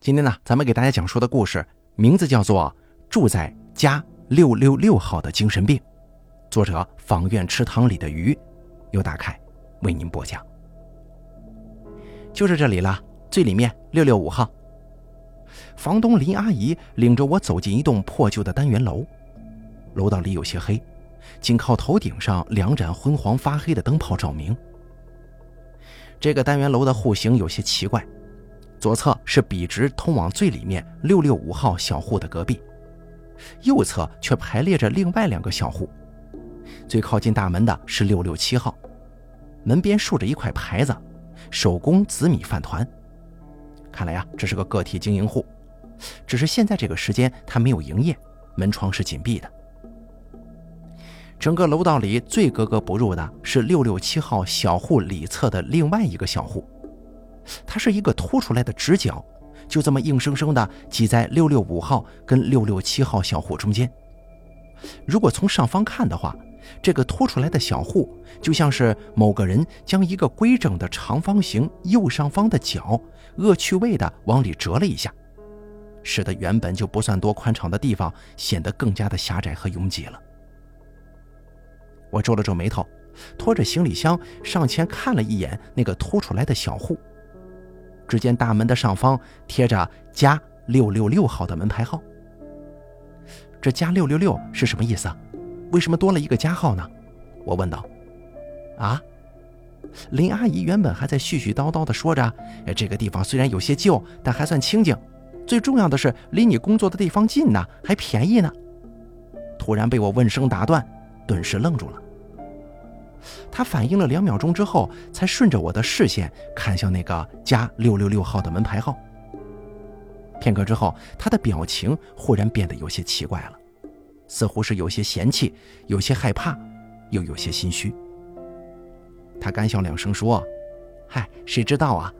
今天呢，咱们给大家讲述的故事名字叫做《住在家六六六号的精神病》，作者坊院池塘里的鱼，由大凯为您播讲。就是这里了，最里面六六五号。房东林阿姨领着我走进一栋破旧的单元楼，楼道里有些黑，仅靠头顶上两盏昏黄发黑的灯泡照明。这个单元楼的户型有些奇怪。左侧是笔直通往最里面六六五号小户的隔壁，右侧却排列着另外两个小户。最靠近大门的是六六七号，门边竖着一块牌子：“手工紫米饭团。”看来呀，这是个个体经营户，只是现在这个时间他没有营业，门窗是紧闭的。整个楼道里最格格不入的是六六七号小户里侧的另外一个小户。它是一个凸出来的直角，就这么硬生生的挤在六六五号跟六六七号小户中间。如果从上方看的话，这个凸出来的小户就像是某个人将一个规整的长方形右上方的角恶趣味的往里折了一下，使得原本就不算多宽敞的地方显得更加的狭窄和拥挤了。我皱了皱眉头，拖着行李箱上前看了一眼那个凸出来的小户。只见大门的上方贴着“加六六六号”的门牌号。这“加六六六”是什么意思啊？为什么多了一个加号呢？我问道。啊？林阿姨原本还在絮絮叨叨地说着：“这个地方虽然有些旧，但还算清静。最重要的是离你工作的地方近呢，还便宜呢。”突然被我问声打断，顿时愣住了。他反应了两秒钟之后，才顺着我的视线看向那个加六六六号的门牌号。片刻之后，他的表情忽然变得有些奇怪了，似乎是有些嫌弃，有些害怕，又有些心虚。他干笑两声说：“嗨，谁知道啊？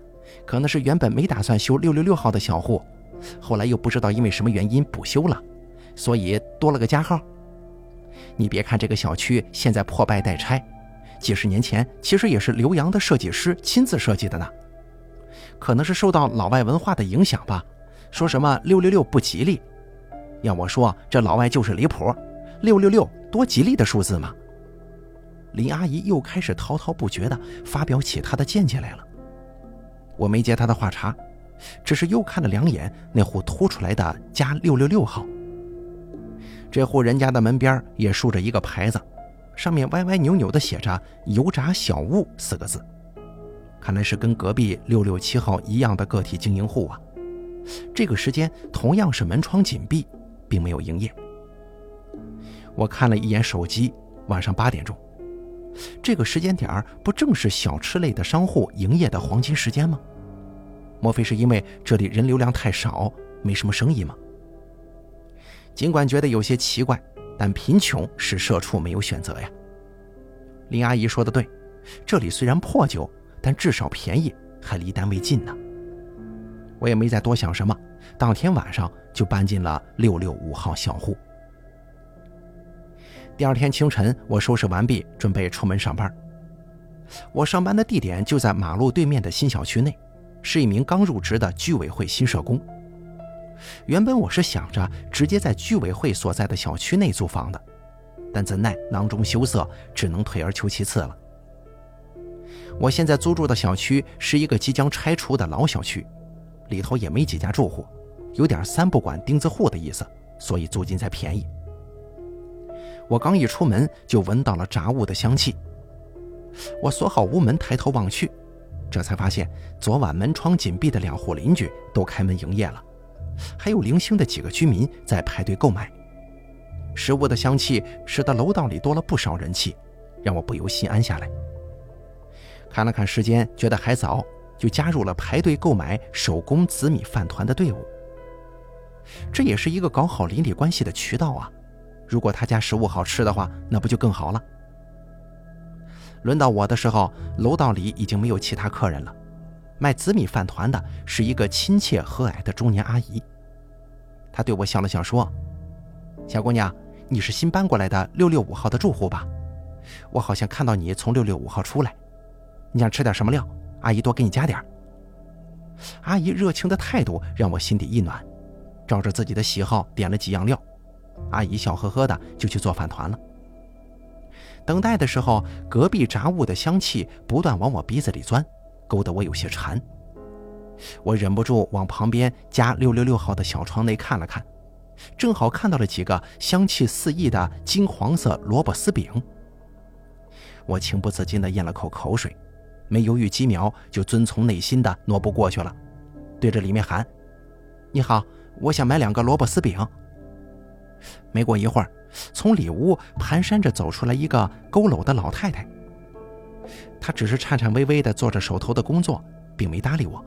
可能是原本没打算修六六六号的小户，后来又不知道因为什么原因补修了，所以多了个加号。你别看这个小区现在破败待拆。”几十年前，其实也是刘洋的设计师亲自设计的呢。可能是受到老外文化的影响吧。说什么六六六不吉利，要我说，这老外就是离谱。六六六多吉利的数字嘛。林阿姨又开始滔滔不绝地发表起她的见解来了。我没接她的话茬，只是又看了两眼那户凸出来的加六六六号。这户人家的门边也竖着一个牌子。上面歪歪扭扭地写着“油炸小物”四个字，看来是跟隔壁六六七号一样的个体经营户啊。这个时间同样是门窗紧闭，并没有营业。我看了一眼手机，晚上八点钟，这个时间点不正是小吃类的商户营业的黄金时间吗？莫非是因为这里人流量太少，没什么生意吗？尽管觉得有些奇怪。但贫穷使社畜没有选择呀。林阿姨说的对，这里虽然破旧，但至少便宜，还离单位近呢。我也没再多想什么，当天晚上就搬进了六六五号小户。第二天清晨，我收拾完毕，准备出门上班。我上班的地点就在马路对面的新小区内，是一名刚入职的居委会新社工。原本我是想着直接在居委会所在的小区内租房的，但怎奈囊中羞涩，只能退而求其次了。我现在租住的小区是一个即将拆除的老小区，里头也没几家住户，有点三不管钉子户的意思，所以租金才便宜。我刚一出门就闻到了杂物的香气，我锁好屋门，抬头望去，这才发现昨晚门窗紧闭的两户邻居都开门营业了。还有零星的几个居民在排队购买，食物的香气使得楼道里多了不少人气，让我不由心安下来。看了看时间，觉得还早，就加入了排队购买手工紫米饭团的队伍。这也是一个搞好邻里关系的渠道啊！如果他家食物好吃的话，那不就更好了？轮到我的时候，楼道里已经没有其他客人了。卖紫米饭团的是一个亲切和蔼的中年阿姨，她对我笑了笑说：“小姑娘，你是新搬过来的六六五号的住户吧？我好像看到你从六六五号出来，你想吃点什么料？阿姨多给你加点阿姨热情的态度让我心底一暖，照着自己的喜好点了几样料，阿姨笑呵呵的就去做饭团了。等待的时候，隔壁炸物的香气不断往我鼻子里钻，勾得我有些馋。我忍不住往旁边加六六六号的小窗内看了看，正好看到了几个香气四溢的金黄色萝卜丝饼。我情不自禁地咽了口口水，没犹豫几秒，就遵从内心的挪步过去了，对着里面喊：“你好，我想买两个萝卜丝饼。”没过一会儿，从里屋蹒跚着走出来一个佝偻的老太太。她只是颤颤巍巍地做着手头的工作，并没搭理我。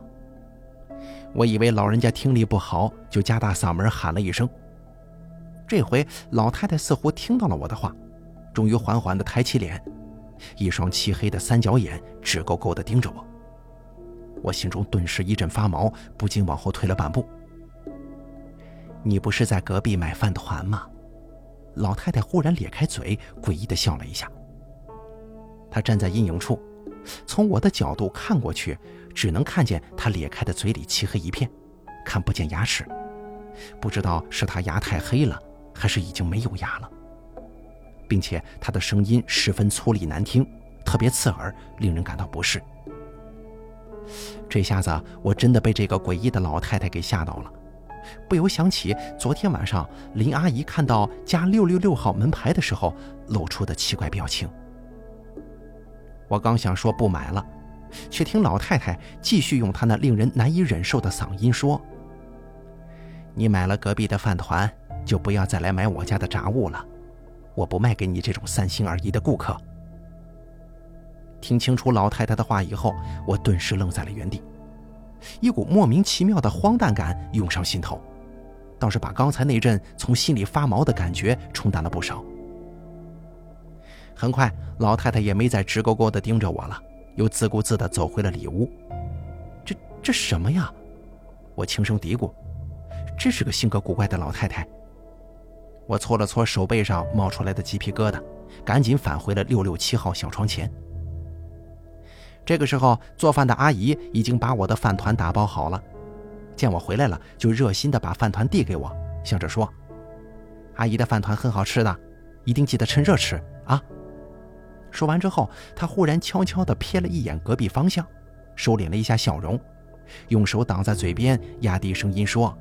我以为老人家听力不好，就加大嗓门喊了一声。这回老太太似乎听到了我的话，终于缓缓地抬起脸，一双漆黑的三角眼直勾勾地盯着我。我心中顿时一阵发毛，不禁往后退了半步。你不是在隔壁买饭团吗？老太太忽然咧开嘴，诡异地笑了一下。她站在阴影处，从我的角度看过去，只能看见他咧开的嘴里漆黑一片，看不见牙齿。不知道是他牙太黑了，还是已经没有牙了。并且他的声音十分粗粝难听，特别刺耳，令人感到不适。这下子我真的被这个诡异的老太太给吓到了。不由想起昨天晚上林阿姨看到加六六六号门牌的时候露出的奇怪表情。我刚想说不买了，却听老太太继续用她那令人难以忍受的嗓音说：“你买了隔壁的饭团，就不要再来买我家的炸物了，我不卖给你这种三心二意的顾客。”听清楚老太太的话以后，我顿时愣在了原地。一股莫名其妙的荒诞感涌上心头，倒是把刚才那阵从心里发毛的感觉冲淡了不少。很快，老太太也没再直勾勾地盯着我了，又自顾自地走回了里屋。这这什么呀？我轻声嘀咕：“这是个性格古怪的老太太。”我搓了搓手背上冒出来的鸡皮疙瘩，赶紧返回了六六七号小床前。这个时候，做饭的阿姨已经把我的饭团打包好了。见我回来了，就热心地把饭团递给我，笑着说：“阿姨的饭团很好吃的，一定记得趁热吃啊。”说完之后，她忽然悄悄地瞥了一眼隔壁方向，收敛了一下笑容，用手挡在嘴边，压低声音说：“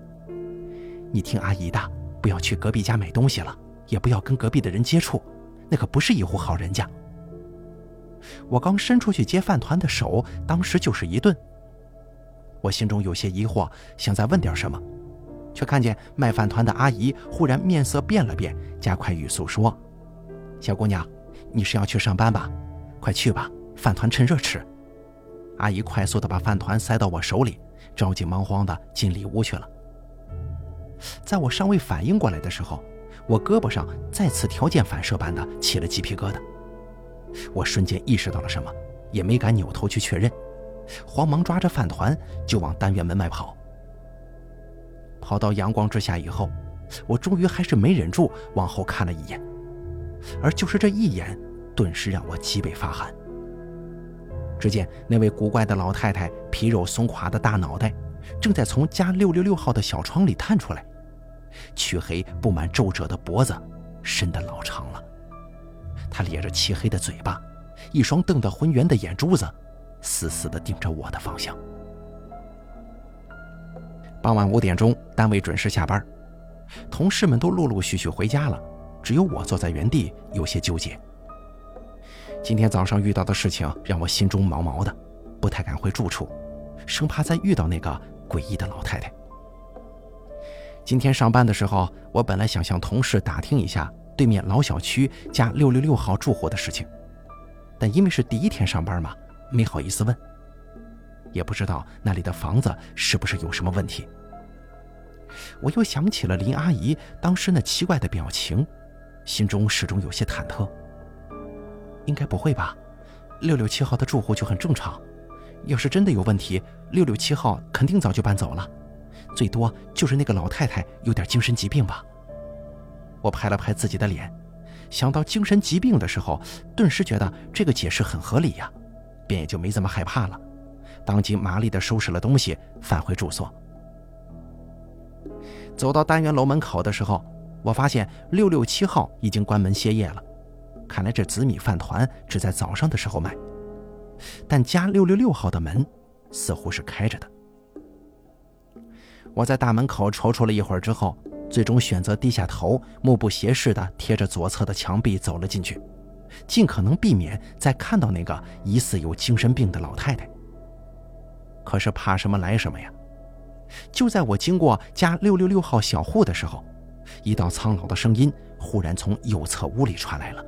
你听阿姨的，不要去隔壁家买东西了，也不要跟隔壁的人接触，那可不是一户好人家。”我刚伸出去接饭团的手，当时就是一顿。我心中有些疑惑，想再问点什么，却看见卖饭团的阿姨忽然面色变了变，加快语速说：“小姑娘，你是要去上班吧？快去吧，饭团趁热吃。”阿姨快速的把饭团塞到我手里，着急忙慌的进里屋去了。在我尚未反应过来的时候，我胳膊上再次条件反射般的起了鸡皮疙瘩。我瞬间意识到了什么，也没敢扭头去确认，慌忙抓着饭团就往单元门外跑。跑到阳光之下以后，我终于还是没忍住往后看了一眼，而就是这一眼，顿时让我脊背发寒。只见那位古怪的老太太皮肉松垮的大脑袋，正在从加六六六号的小窗里探出来，黢黑布满皱褶的脖子，伸得老长了。他咧着漆黑的嘴巴，一双瞪得浑圆的眼珠子，死死地盯着我的方向。傍晚五点钟，单位准时下班，同事们都陆陆续续回家了，只有我坐在原地，有些纠结。今天早上遇到的事情让我心中毛毛的，不太敢回住处，生怕再遇到那个诡异的老太太。今天上班的时候，我本来想向同事打听一下。对面老小区加六六六号住户的事情，但因为是第一天上班嘛，没好意思问。也不知道那里的房子是不是有什么问题。我又想起了林阿姨当时那奇怪的表情，心中始终有些忐忑。应该不会吧？六六七号的住户就很正常，要是真的有问题，六六七号肯定早就搬走了，最多就是那个老太太有点精神疾病吧。我拍了拍自己的脸，想到精神疾病的时候，顿时觉得这个解释很合理呀，便也就没怎么害怕了，当即麻利地收拾了东西，返回住所。走到单元楼门口的时候，我发现六六七号已经关门歇业了。看来这紫米饭团只在早上的时候卖，但家六六六号的门似乎是开着的。我在大门口踌躇了一会儿之后，最终选择低下头，目不斜视地贴着左侧的墙壁走了进去，尽可能避免再看到那个疑似有精神病的老太太。可是怕什么来什么呀！就在我经过家六六六号小户的时候，一道苍老的声音忽然从右侧屋里传来了。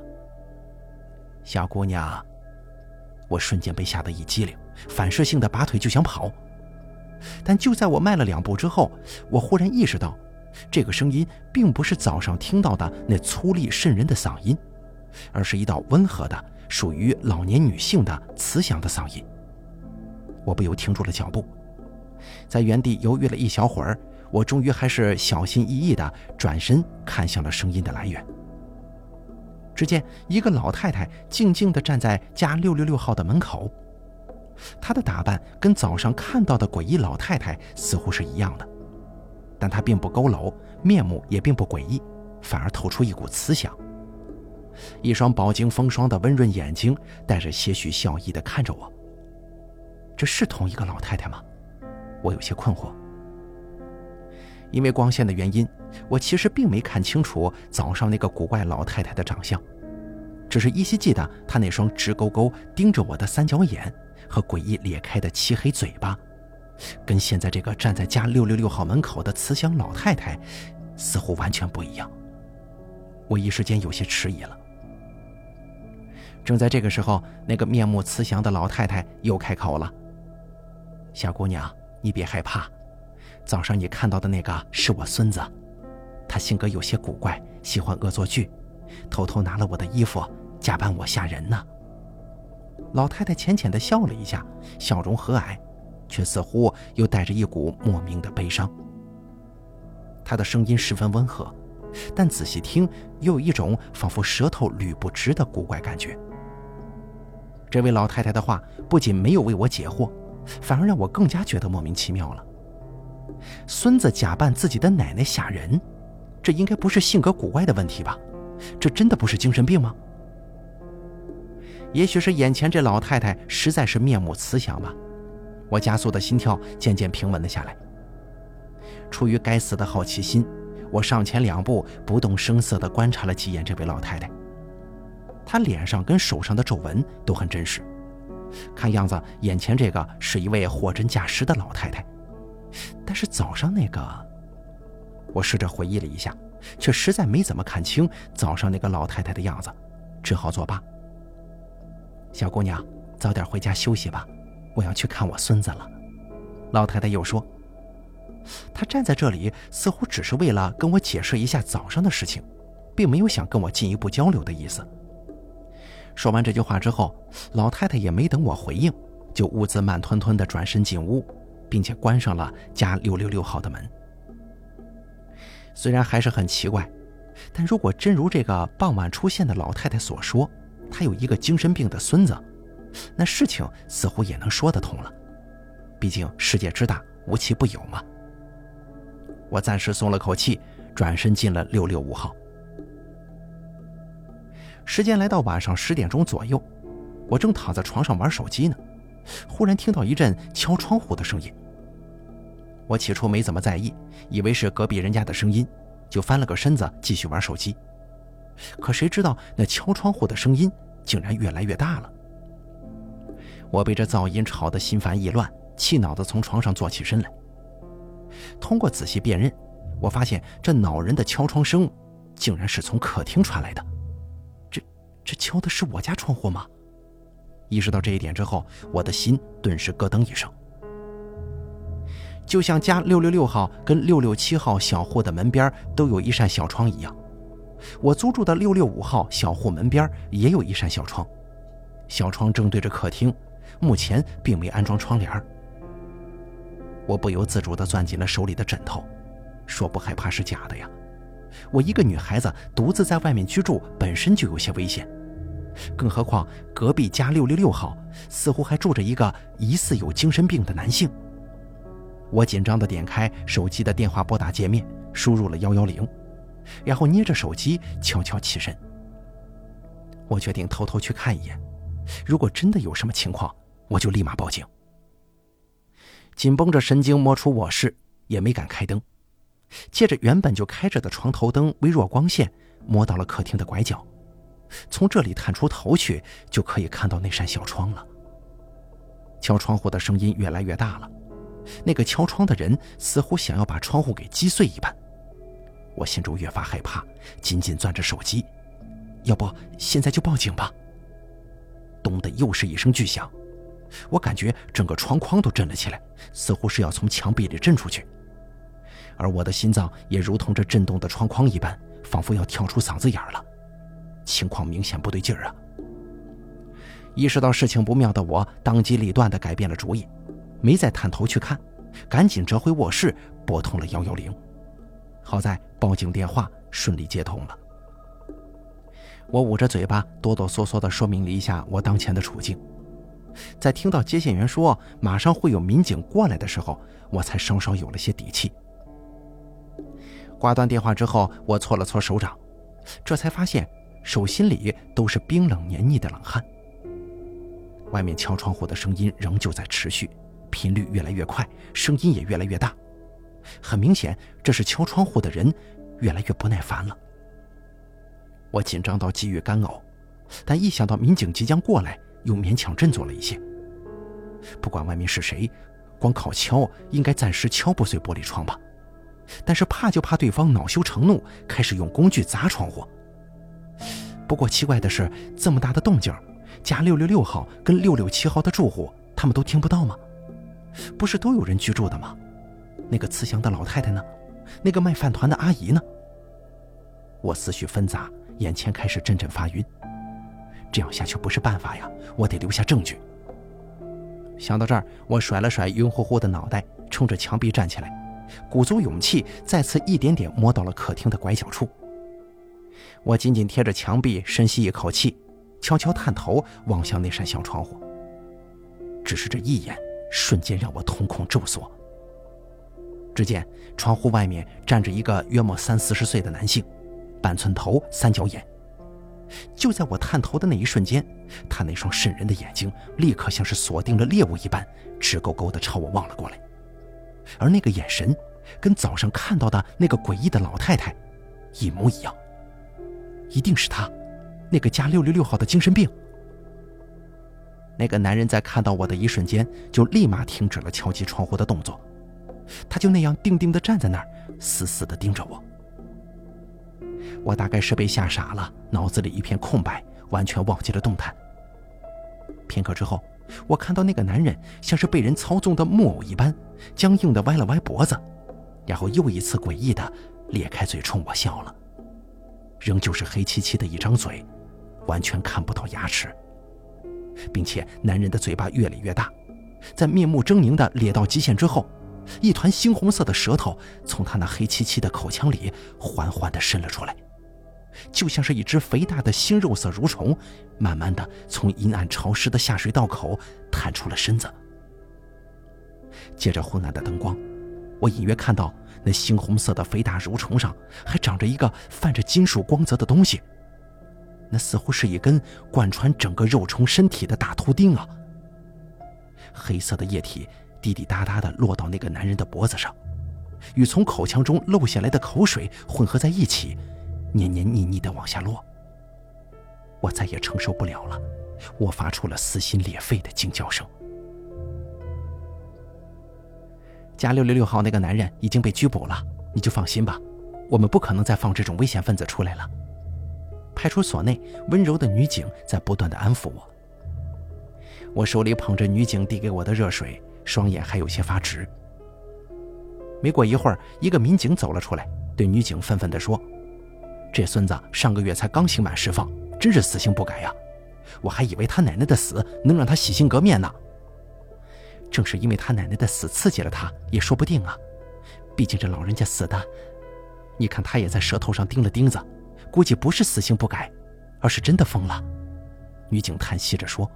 小姑娘，我瞬间被吓得一激灵，反射性的拔腿就想跑。但就在我迈了两步之后，我忽然意识到，这个声音并不是早上听到的那粗粝渗人的嗓音，而是一道温和的、属于老年女性的慈祥的嗓音。我不由停住了脚步，在原地犹豫了一小会儿，我终于还是小心翼翼地转身看向了声音的来源。只见一个老太太静静地站在家六六六号的门口，她的打扮跟早上看到的诡异老太太似乎是一样的，但她并不佝偻，面目也并不诡异，反而透出一股慈祥。一双饱经风霜的温润眼睛带着些许笑意地看着我。这是同一个老太太吗？我有些困惑。因为光线的原因，我其实并没看清楚早上那个古怪老太太的长相，只是依稀记得她那双直勾勾盯着我的三角眼和诡异裂开的漆黑嘴巴，跟现在这个站在家六六六号门口的慈祥老太太似乎完全不一样。我一时间有些迟疑了。正在这个时候，那个面目慈祥的老太太又开口了：“小姑娘，你别害怕。”早上你看到的那个是我孙子，他性格有些古怪，喜欢恶作剧，偷偷拿了我的衣服，假扮我吓人呢。老太太浅浅的笑了一下，笑容和蔼，却似乎又带着一股莫名的悲伤。她的声音十分温和，但仔细听又有一种仿佛舌头捋不直的古怪感觉。这位老太太的话不仅没有为我解惑，反而让我更加觉得莫名其妙了。孙子假扮自己的奶奶吓人，这应该不是性格古怪的问题吧？这真的不是精神病吗？也许是眼前这老太太实在是面目慈祥吧。我加速的心跳渐渐平稳了下来。出于该死的好奇心，我上前两步，不动声色地观察了几眼这位老太太。她脸上跟手上的皱纹都很真实，看样子眼前这个是一位货真价实的老太太。但是早上那个，我试着回忆了一下，却实在没怎么看清早上那个老太太的样子，只好作罢。小姑娘，早点回家休息吧，我要去看我孙子了。老太太又说：“她站在这里，似乎只是为了跟我解释一下早上的事情，并没有想跟我进一步交流的意思。”说完这句话之后，老太太也没等我回应，就兀自慢吞吞地转身进屋。并且关上了家六六六号的门。虽然还是很奇怪，但如果真如这个傍晚出现的老太太所说，她有一个精神病的孙子，那事情似乎也能说得通了。毕竟世界之大，无奇不有嘛。我暂时松了口气，转身进了六六五号。时间来到晚上十点钟左右，我正躺在床上玩手机呢。忽然听到一阵敲窗户的声音，我起初没怎么在意，以为是隔壁人家的声音，就翻了个身子继续玩手机。可谁知道那敲窗户的声音竟然越来越大了。我被这噪音吵得心烦意乱，气恼地从床上坐起身来。通过仔细辨认，我发现这恼人的敲窗声竟然是从客厅传来的。这这敲的是我家窗户吗？意识到这一点之后，我的心顿时咯噔一声。就像家六六六号跟六六七号小户的门边都有一扇小窗一样，我租住的六六五号小户门边也有一扇小窗，小窗正对着客厅，目前并没安装窗帘。我不由自主地攥紧了手里的枕头，说不害怕是假的呀。我一个女孩子独自在外面居住，本身就有些危险。更何况隔壁家六六六号似乎还住着一个疑似有精神病的男性。我紧张地点开手机的电话拨打界面，输入了幺幺零，然后捏着手机悄悄起身。我决定偷偷去看一眼，如果真的有什么情况，我就立马报警。紧绷着神经摸出卧室，也没敢开灯，借着原本就开着的床头灯微弱光线，摸到了客厅的拐角。从这里探出头去，就可以看到那扇小窗了。敲窗户的声音越来越大了，那个敲窗的人似乎想要把窗户给击碎一般。我心中越发害怕，紧紧攥着手机。要不现在就报警吧。咚的又是一声巨响，我感觉整个窗框都震了起来，似乎是要从墙壁里震出去。而我的心脏也如同这震动的窗框一般，仿佛要跳出嗓子眼了。情况明显不对劲儿啊！意识到事情不妙的我，当机立断地改变了主意，没再探头去看，赶紧折回卧室，拨通了幺幺零。好在报警电话顺利接通了。我捂着嘴巴，哆哆嗦嗦地说明了一下我当前的处境。在听到接线员说马上会有民警过来的时候，我才稍稍有了些底气。挂断电话之后，我搓了搓手掌，这才发现。手心里都是冰冷黏腻的冷汗。外面敲窗户的声音仍旧在持续，频率越来越快，声音也越来越大。很明显，这是敲窗户的人越来越不耐烦了。我紧张到几欲干呕，但一想到民警即将过来，又勉强振作了一些。不管外面是谁，光靠敲应该暂时敲不碎玻璃窗吧？但是怕就怕对方恼羞成怒，开始用工具砸窗户。不过奇怪的是，这么大的动静，加六六六号跟六六七号的住户他们都听不到吗？不是都有人居住的吗？那个慈祥的老太太呢？那个卖饭团的阿姨呢？我思绪纷杂，眼前开始阵阵发晕。这样下去不是办法呀，我得留下证据。想到这儿，我甩了甩晕乎乎的脑袋，冲着墙壁站起来，鼓足勇气，再次一点点摸到了客厅的拐角处。我紧紧贴着墙壁，深吸一口气，悄悄探头望向那扇小窗户。只是这一眼，瞬间让我瞳孔骤缩。只见窗户外面站着一个约莫三四十岁的男性，半寸头，三角眼。就在我探头的那一瞬间，他那双渗人的眼睛立刻像是锁定了猎物一般，直勾勾地朝我望了过来。而那个眼神，跟早上看到的那个诡异的老太太一模一样。一定是他，那个加六六六号的精神病。那个男人在看到我的一瞬间，就立马停止了敲击窗户的动作，他就那样定定地站在那儿，死死地盯着我。我大概是被吓傻了，脑子里一片空白，完全忘记了动弹。片刻之后，我看到那个男人像是被人操纵的木偶一般，僵硬地歪了歪脖子，然后又一次诡异地咧开嘴冲我笑了。仍旧是黑漆漆的一张嘴，完全看不到牙齿，并且男人的嘴巴越咧越大，在面目狰狞的咧到极限之后，一团猩红色的舌头从他那黑漆漆的口腔里缓缓地伸了出来，就像是一只肥大的猩肉色蠕虫，慢慢的从阴暗潮湿的下水道口探出了身子。借着昏暗的灯光，我隐约看到。那猩红色的肥大蠕虫上还长着一个泛着金属光泽的东西，那似乎是一根贯穿整个肉虫身体的大秃钉啊！黑色的液体滴滴答答地落到那个男人的脖子上，与从口腔中漏下来的口水混合在一起，黏黏腻腻地往下落。我再也承受不了了，我发出了撕心裂肺的惊叫声。加六六六号那个男人已经被拘捕了，你就放心吧，我们不可能再放这种危险分子出来了。派出所内，温柔的女警在不断的安抚我。我手里捧着女警递给我的热水，双眼还有些发直。没过一会儿，一个民警走了出来，对女警愤愤地说：“这孙子上个月才刚刑满释放，真是死性不改呀！我还以为他奶奶的死能让他洗心革面呢。”正是因为他奶奶的死刺激了他，也说不定啊。毕竟这老人家死的，你看他也在舌头上钉了钉子，估计不是死性不改，而是真的疯了。女警叹息着说。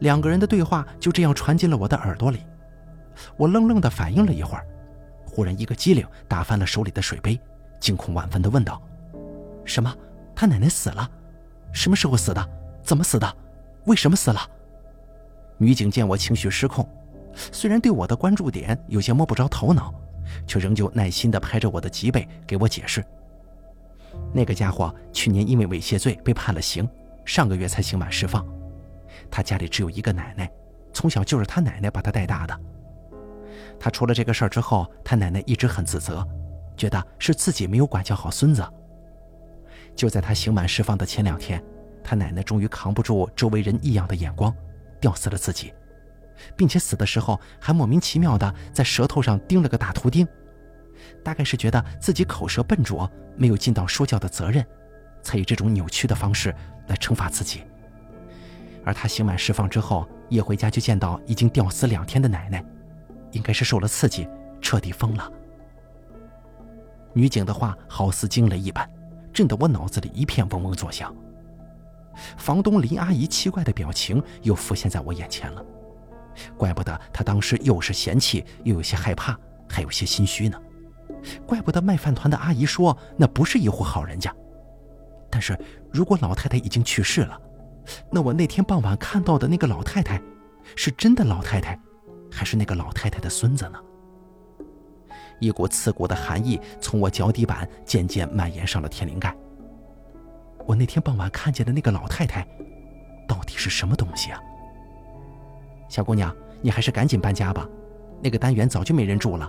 两个人的对话就这样传进了我的耳朵里，我愣愣地反应了一会儿，忽然一个机灵，打翻了手里的水杯，惊恐万分地问道：“什么？他奶奶死了？什么时候死的？怎么死的？为什么死了？”女警见我情绪失控，虽然对我的关注点有些摸不着头脑，却仍旧耐心地拍着我的脊背给我解释：“那个家伙去年因为猥亵罪被判了刑，上个月才刑满释放。”他家里只有一个奶奶，从小就是他奶奶把他带大的。他出了这个事儿之后，他奶奶一直很自责，觉得是自己没有管教好孙子。就在他刑满释放的前两天，他奶奶终于扛不住周围人异样的眼光，吊死了自己，并且死的时候还莫名其妙的在舌头上钉了个大图钉，大概是觉得自己口舌笨拙，没有尽到说教的责任，才以这种扭曲的方式来惩罚自己。而他刑满释放之后，一回家就见到已经吊死两天的奶奶，应该是受了刺激，彻底疯了。女警的话好似惊雷一般，震得我脑子里一片嗡嗡作响。房东林阿姨奇怪的表情又浮现在我眼前了，怪不得她当时又是嫌弃，又有些害怕，还有些心虚呢。怪不得卖饭团的阿姨说那不是一户好人家。但是如果老太太已经去世了，那我那天傍晚看到的那个老太太，是真的老太太，还是那个老太太的孙子呢？一股刺骨的寒意从我脚底板渐渐蔓延上了天灵盖。我那天傍晚看见的那个老太太，到底是什么东西啊？小姑娘，你还是赶紧搬家吧，那个单元早就没人住了，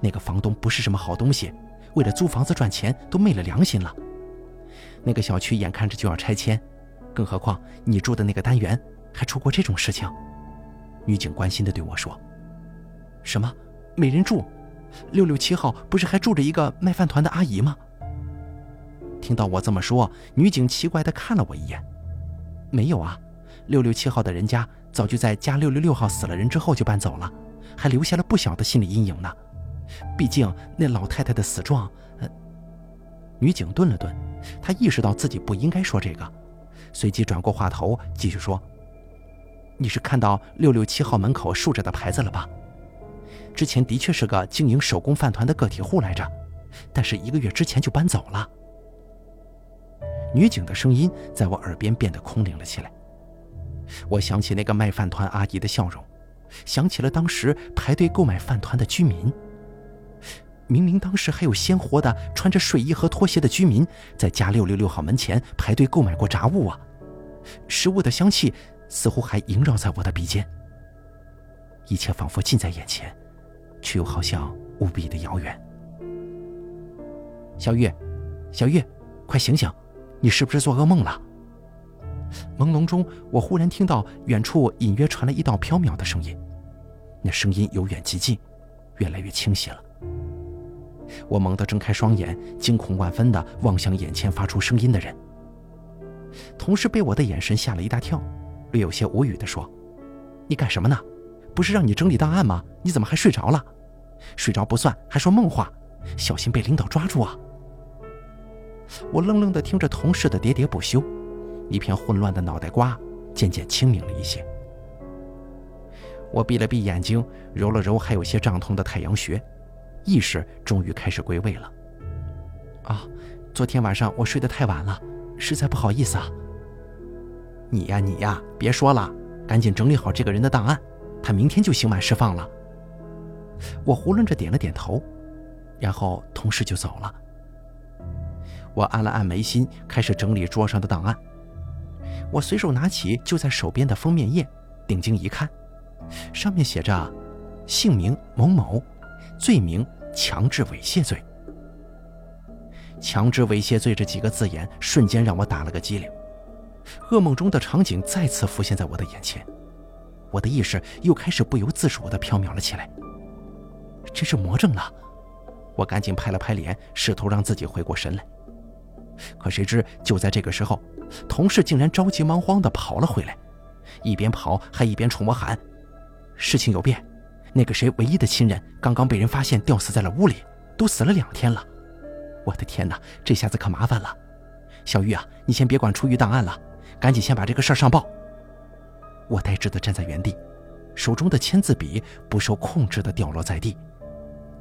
那个房东不是什么好东西，为了租房子赚钱都昧了良心了。那个小区眼看着就要拆迁。更何况你住的那个单元还出过这种事情，女警关心的对我说：“什么？没人住？六六七号不是还住着一个卖饭团的阿姨吗？”听到我这么说，女警奇怪的看了我一眼：“没有啊，六六七号的人家早就在加六六六号死了人之后就搬走了，还留下了不小的心理阴影呢。毕竟那老太太的死状……”，女警顿了顿，她意识到自己不应该说这个。随即转过话头，继续说：“你是看到六六七号门口竖着的牌子了吧？之前的确是个经营手工饭团的个体户来着，但是一个月之前就搬走了。”女警的声音在我耳边变得空灵了起来。我想起那个卖饭团阿姨的笑容，想起了当时排队购买饭团的居民。明明当时还有鲜活的穿着睡衣和拖鞋的居民在加六六六号门前排队购买过杂物啊，食物的香气似乎还萦绕在我的鼻尖。一切仿佛近在眼前，却又好像无比的遥远。小月，小月，快醒醒，你是不是做噩梦了？朦胧中，我忽然听到远处隐约传来一道飘渺的声音，那声音由远及近，越来越清晰了。我猛地睁开双眼，惊恐万分地望向眼前发出声音的人。同事被我的眼神吓了一大跳，略有些无语地说：“你干什么呢？不是让你整理档案吗？你怎么还睡着了？睡着不算，还说梦话，小心被领导抓住啊！”我愣愣地听着同事的喋喋不休，一片混乱的脑袋瓜渐渐清明了一些。我闭了闭眼睛，揉了揉还有些胀痛的太阳穴。意识终于开始归位了。啊，昨天晚上我睡得太晚了，实在不好意思啊。你呀你呀，别说了，赶紧整理好这个人的档案，他明天就刑满释放了。我囫囵着点了点头，然后同事就走了。我按了按眉心，开始整理桌上的档案。我随手拿起就在手边的封面页，定睛一看，上面写着姓名某某。罪名：强制猥亵罪。强制猥亵罪这几个字眼瞬间让我打了个激灵，噩梦中的场景再次浮现在我的眼前，我的意识又开始不由自主地飘渺了起来。这是魔怔了，我赶紧拍了拍脸，试图让自己回过神来。可谁知就在这个时候，同事竟然着急忙慌地跑了回来，一边跑还一边冲我喊：“事情有变！”那个谁唯一的亲人刚刚被人发现吊死在了屋里，都死了两天了。我的天哪，这下子可麻烦了。小玉啊，你先别管出狱档案了，赶紧先把这个事儿上报。我呆滞的站在原地，手中的签字笔不受控制的掉落在地，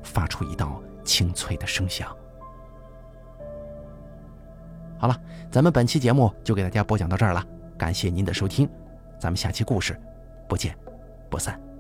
发出一道清脆的声响。好了，咱们本期节目就给大家播讲到这儿了，感谢您的收听，咱们下期故事不见不散。